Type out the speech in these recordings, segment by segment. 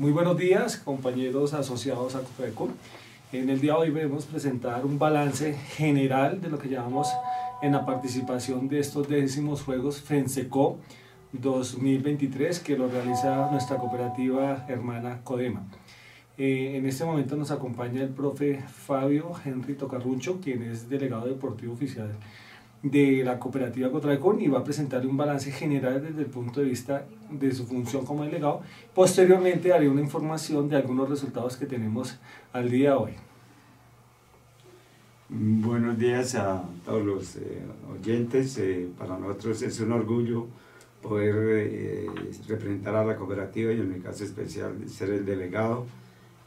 Muy buenos días, compañeros asociados a COFECO. En el día de hoy debemos presentar un balance general de lo que llamamos en la participación de estos décimos Juegos FENSECO 2023 que lo realiza nuestra cooperativa hermana Codema. Eh, en este momento nos acompaña el profe Fabio Henry Tocarruncho, quien es delegado deportivo oficial de la cooperativa Cotraecon y va a presentarle un balance general desde el punto de vista de su función como delegado. Posteriormente haré una información de algunos resultados que tenemos al día de hoy. Buenos días a todos los eh, oyentes. Eh, para nosotros es un orgullo poder eh, representar a la cooperativa y en mi caso especial ser el delegado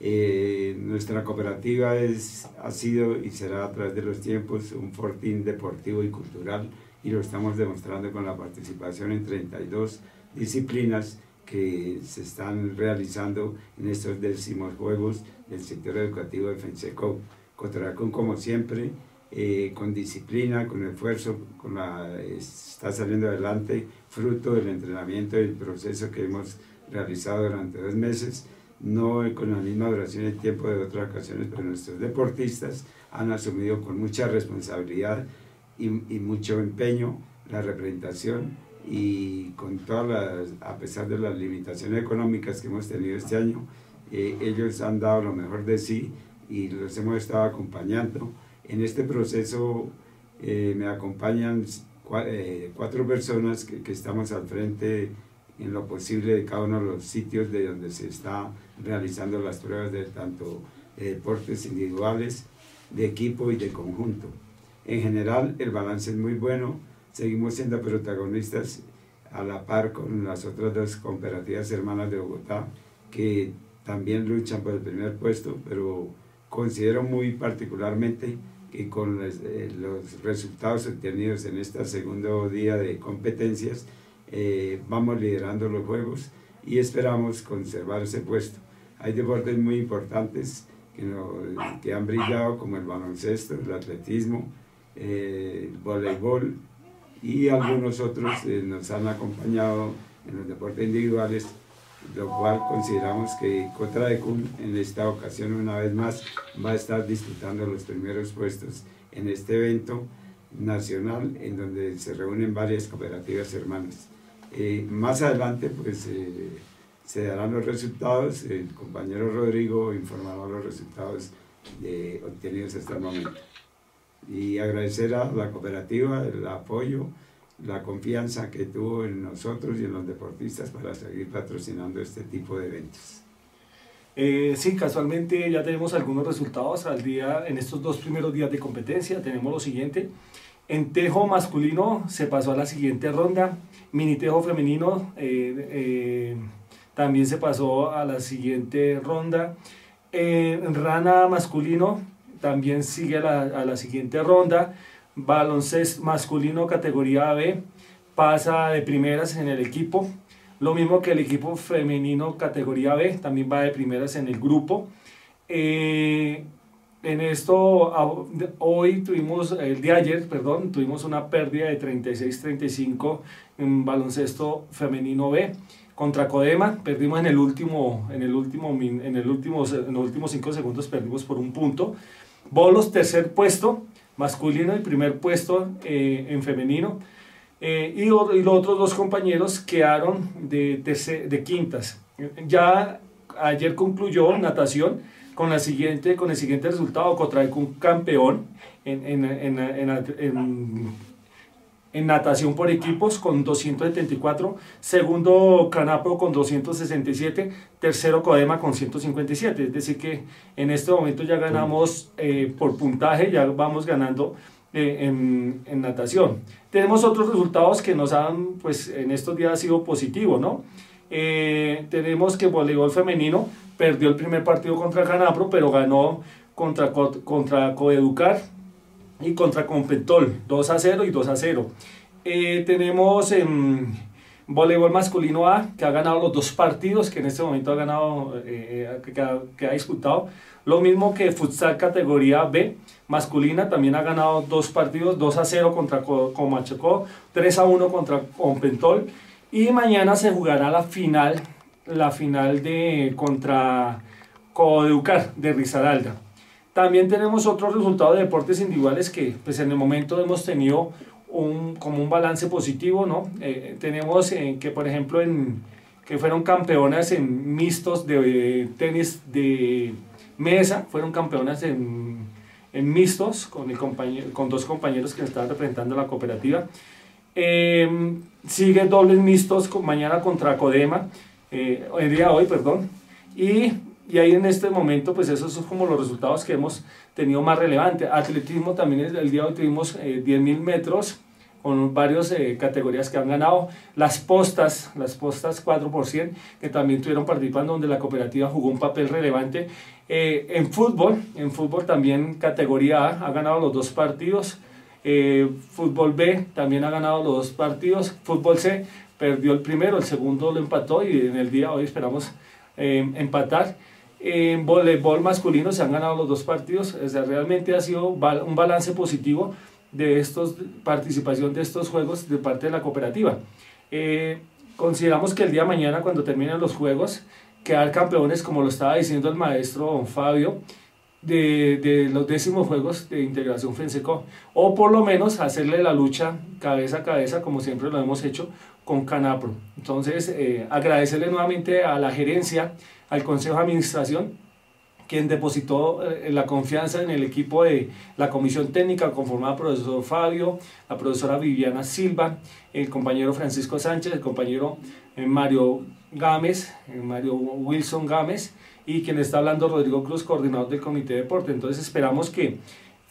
eh, nuestra cooperativa es, ha sido y será a través de los tiempos un fortín deportivo y cultural y lo estamos demostrando con la participación en 32 disciplinas que se están realizando en estos décimos Juegos del sector educativo de FENSECO. Cotracón, como siempre, eh, con disciplina, con esfuerzo, con la, está saliendo adelante, fruto del entrenamiento y el proceso que hemos realizado durante dos meses no con la misma duración y tiempo de otras ocasiones, pero nuestros deportistas han asumido con mucha responsabilidad y, mucho empeño la representación y con todas a pesar de las limitaciones económicas que hemos tenido este año, eh, ellos han dado lo mejor de sí y los hemos estado acompañando. En este proceso eh, me acompañan eh, cuatro personas que, que estamos al frente en lo posible de cada uno de los sitios de donde se está realizando las pruebas de tanto deportes individuales, de equipo y de conjunto. En general, el balance es muy bueno, seguimos siendo protagonistas a la par con las otras dos cooperativas hermanas de Bogotá, que también luchan por el primer puesto, pero considero muy particularmente que con los, eh, los resultados obtenidos en este segundo día de competencias, eh, vamos liderando los juegos y esperamos conservar ese puesto. Hay deportes muy importantes que, que han brillado como el baloncesto, el atletismo, eh, el voleibol y algunos otros eh, nos han acompañado en los deportes individuales, lo cual consideramos que Cotraecum en esta ocasión una vez más va a estar disputando los primeros puestos en este evento nacional en donde se reúnen varias cooperativas hermanas. Eh, más adelante pues eh, se darán los resultados, el compañero Rodrigo informará los resultados obtenidos hasta el momento. Y agradecer a la cooperativa el apoyo, la confianza que tuvo en nosotros y en los deportistas para seguir patrocinando este tipo de eventos. Eh, sí, casualmente ya tenemos algunos resultados al día, en estos dos primeros días de competencia. Tenemos lo siguiente. En tejo masculino se pasó a la siguiente ronda. Mini tejo femenino eh, eh, también se pasó a la siguiente ronda. En rana masculino también sigue a la, siguiente ronda. Baloncesto masculino categoría B pasa de primeras en el equipo. Lo mismo que el equipo femenino categoría B, también va de primeras en el grupo. Eh, en esto, hoy tuvimos, el de ayer, perdón, tuvimos una pérdida de 36-35 en baloncesto femenino B contra Codema, perdimos en el último, en el último, en el último, en los últimos 5 segundos perdimos por un punto. Bolos, tercer puesto, masculino y primer puesto eh, en femenino. Eh, y, los otros dos compañeros quedaron de, de quintas. Ya ayer concluyó natación con, siguiente, con el siguiente resultado, un campeón en, en, en, en, natación por equipos con 274, segundo Canapro con 267, tercero Codema con 157. Es decir que en este momento ya ganamos eh, por puntaje, ya vamos ganando eh, en, en, natación. Tenemos otros resultados que nos han, pues en estos días sido positivo, ¿no? Eh, tenemos que voleibol femenino perdió el primer partido contra Canapro, pero ganó contra, contra Coeducar y contra Compentol, 2 a 0 y 2 a 0. Eh, tenemos en voleibol masculino A, que ha ganado los dos partidos, que en este momento ha ganado, eh, que, ha, que, ha, disputado. Lo mismo que futsal categoría B, masculina, también ha ganado dos partidos, 2 a 0 contra Comachocó, 3 a 1 contra Compentol. Y mañana se jugará la final la final de contra Coeducar de Risaralda. También tenemos otros resultados de deportes individuales que pues en el momento hemos tenido un, como un balance positivo, ¿no? Eh, tenemos eh, que por ejemplo en, que fueron campeonas en mixtos de, tenis de mesa, fueron campeonas en, en mixtos con, el compañero, con dos compañeros que estaban representando la cooperativa. Eh, sigue dobles mixtos mañana contra Codema, el día de hoy, perdón. Y y ahí en este momento, pues esos son como los resultados que hemos tenido más relevante. Atletismo también el día de hoy tuvimos eh, 10.000 metros con varias eh, categorías que han ganado. Las postas, las postas 4 que también estuvieron participando, donde la cooperativa jugó un papel relevante. Eh, en fútbol, en fútbol también categoría A ha ganado los dos partidos. Eh, fútbol B también ha ganado los dos partidos. Fútbol C perdió el primero, el segundo lo empató y en el día de hoy esperamos empatar. En voleibol masculino se han ganado los dos partidos, o sea, realmente ha sido un balance positivo de estos participación de estos juegos de parte de la cooperativa. Eh, consideramos que el día de mañana, cuando terminen los juegos, quedar campeones, como lo estaba diciendo el maestro Fabio, de, de, los décimos juegos de integración FENSECO, o por lo menos hacerle la lucha cabeza a cabeza, como siempre lo hemos hecho, con Canapro. Entonces, eh, agradecerle nuevamente a la gerencia, al Consejo de Administración, quien depositó eh, la confianza en el equipo de la comisión técnica conformada por el profesor Fabio, la profesora Viviana Silva, el compañero Francisco Sánchez, el compañero eh, Mario Gámez, eh, Mario Wilson Gámez y quien está hablando Rodrigo Cruz, coordinador del Comité de Deporte. Entonces esperamos que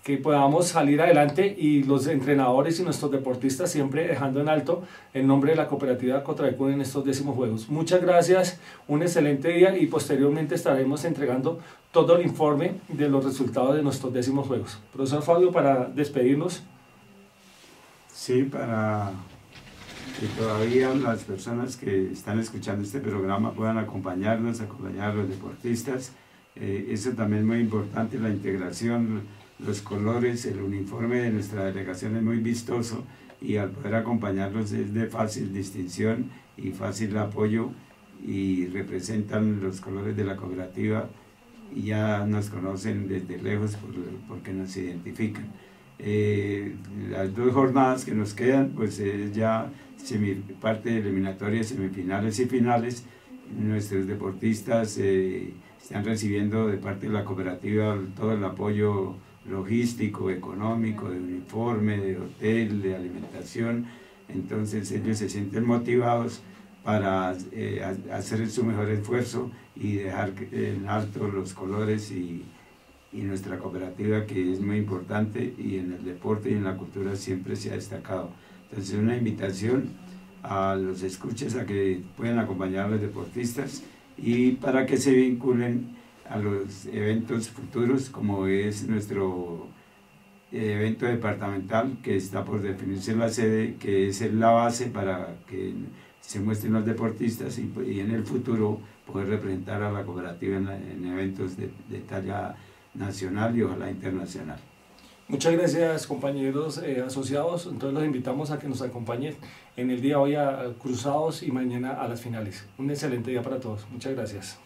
que podamos salir adelante y los entrenadores y nuestros deportistas siempre dejando en alto el nombre de la cooperativa Cotraecún en estos décimos juegos. Muchas gracias, un excelente día y posteriormente estaremos entregando todo el informe de los resultados de nuestros décimos juegos. Profesor Fabio, para despedirnos. Sí, para que todavía las personas que están escuchando este programa puedan acompañarnos, acompañar a los deportistas. Eh, eso también es muy importante, la integración los colores, el uniforme de nuestra delegación es muy vistoso y al poder acompañarlos es de fácil distinción y fácil apoyo y representan los colores de la cooperativa y ya nos conocen desde lejos porque nos identifican. Eh, las dos jornadas que nos quedan, pues es ya parte de eliminatorias, semifinales y finales. Nuestros deportistas eh, están recibiendo de parte de la cooperativa todo el apoyo logístico, económico, de uniforme, de hotel, de alimentación. Entonces ellos se sienten motivados para eh, hacer su mejor esfuerzo y dejar en alto los colores y, y, nuestra cooperativa que es muy importante y en el deporte y en la cultura siempre se ha destacado. Entonces una invitación a los escuches a que puedan acompañar a los deportistas y para que se vinculen a los eventos futuros como es nuestro eh, evento departamental que está por definirse la sede, que es la base para que se muestren los deportistas y, en el futuro poder representar a la cooperativa en, eventos de, talla nacional y ojalá internacional. Muchas gracias compañeros eh, asociados, entonces los invitamos a que nos acompañen en el día hoy a Cruzados y mañana a las finales. Un excelente día para todos, muchas gracias.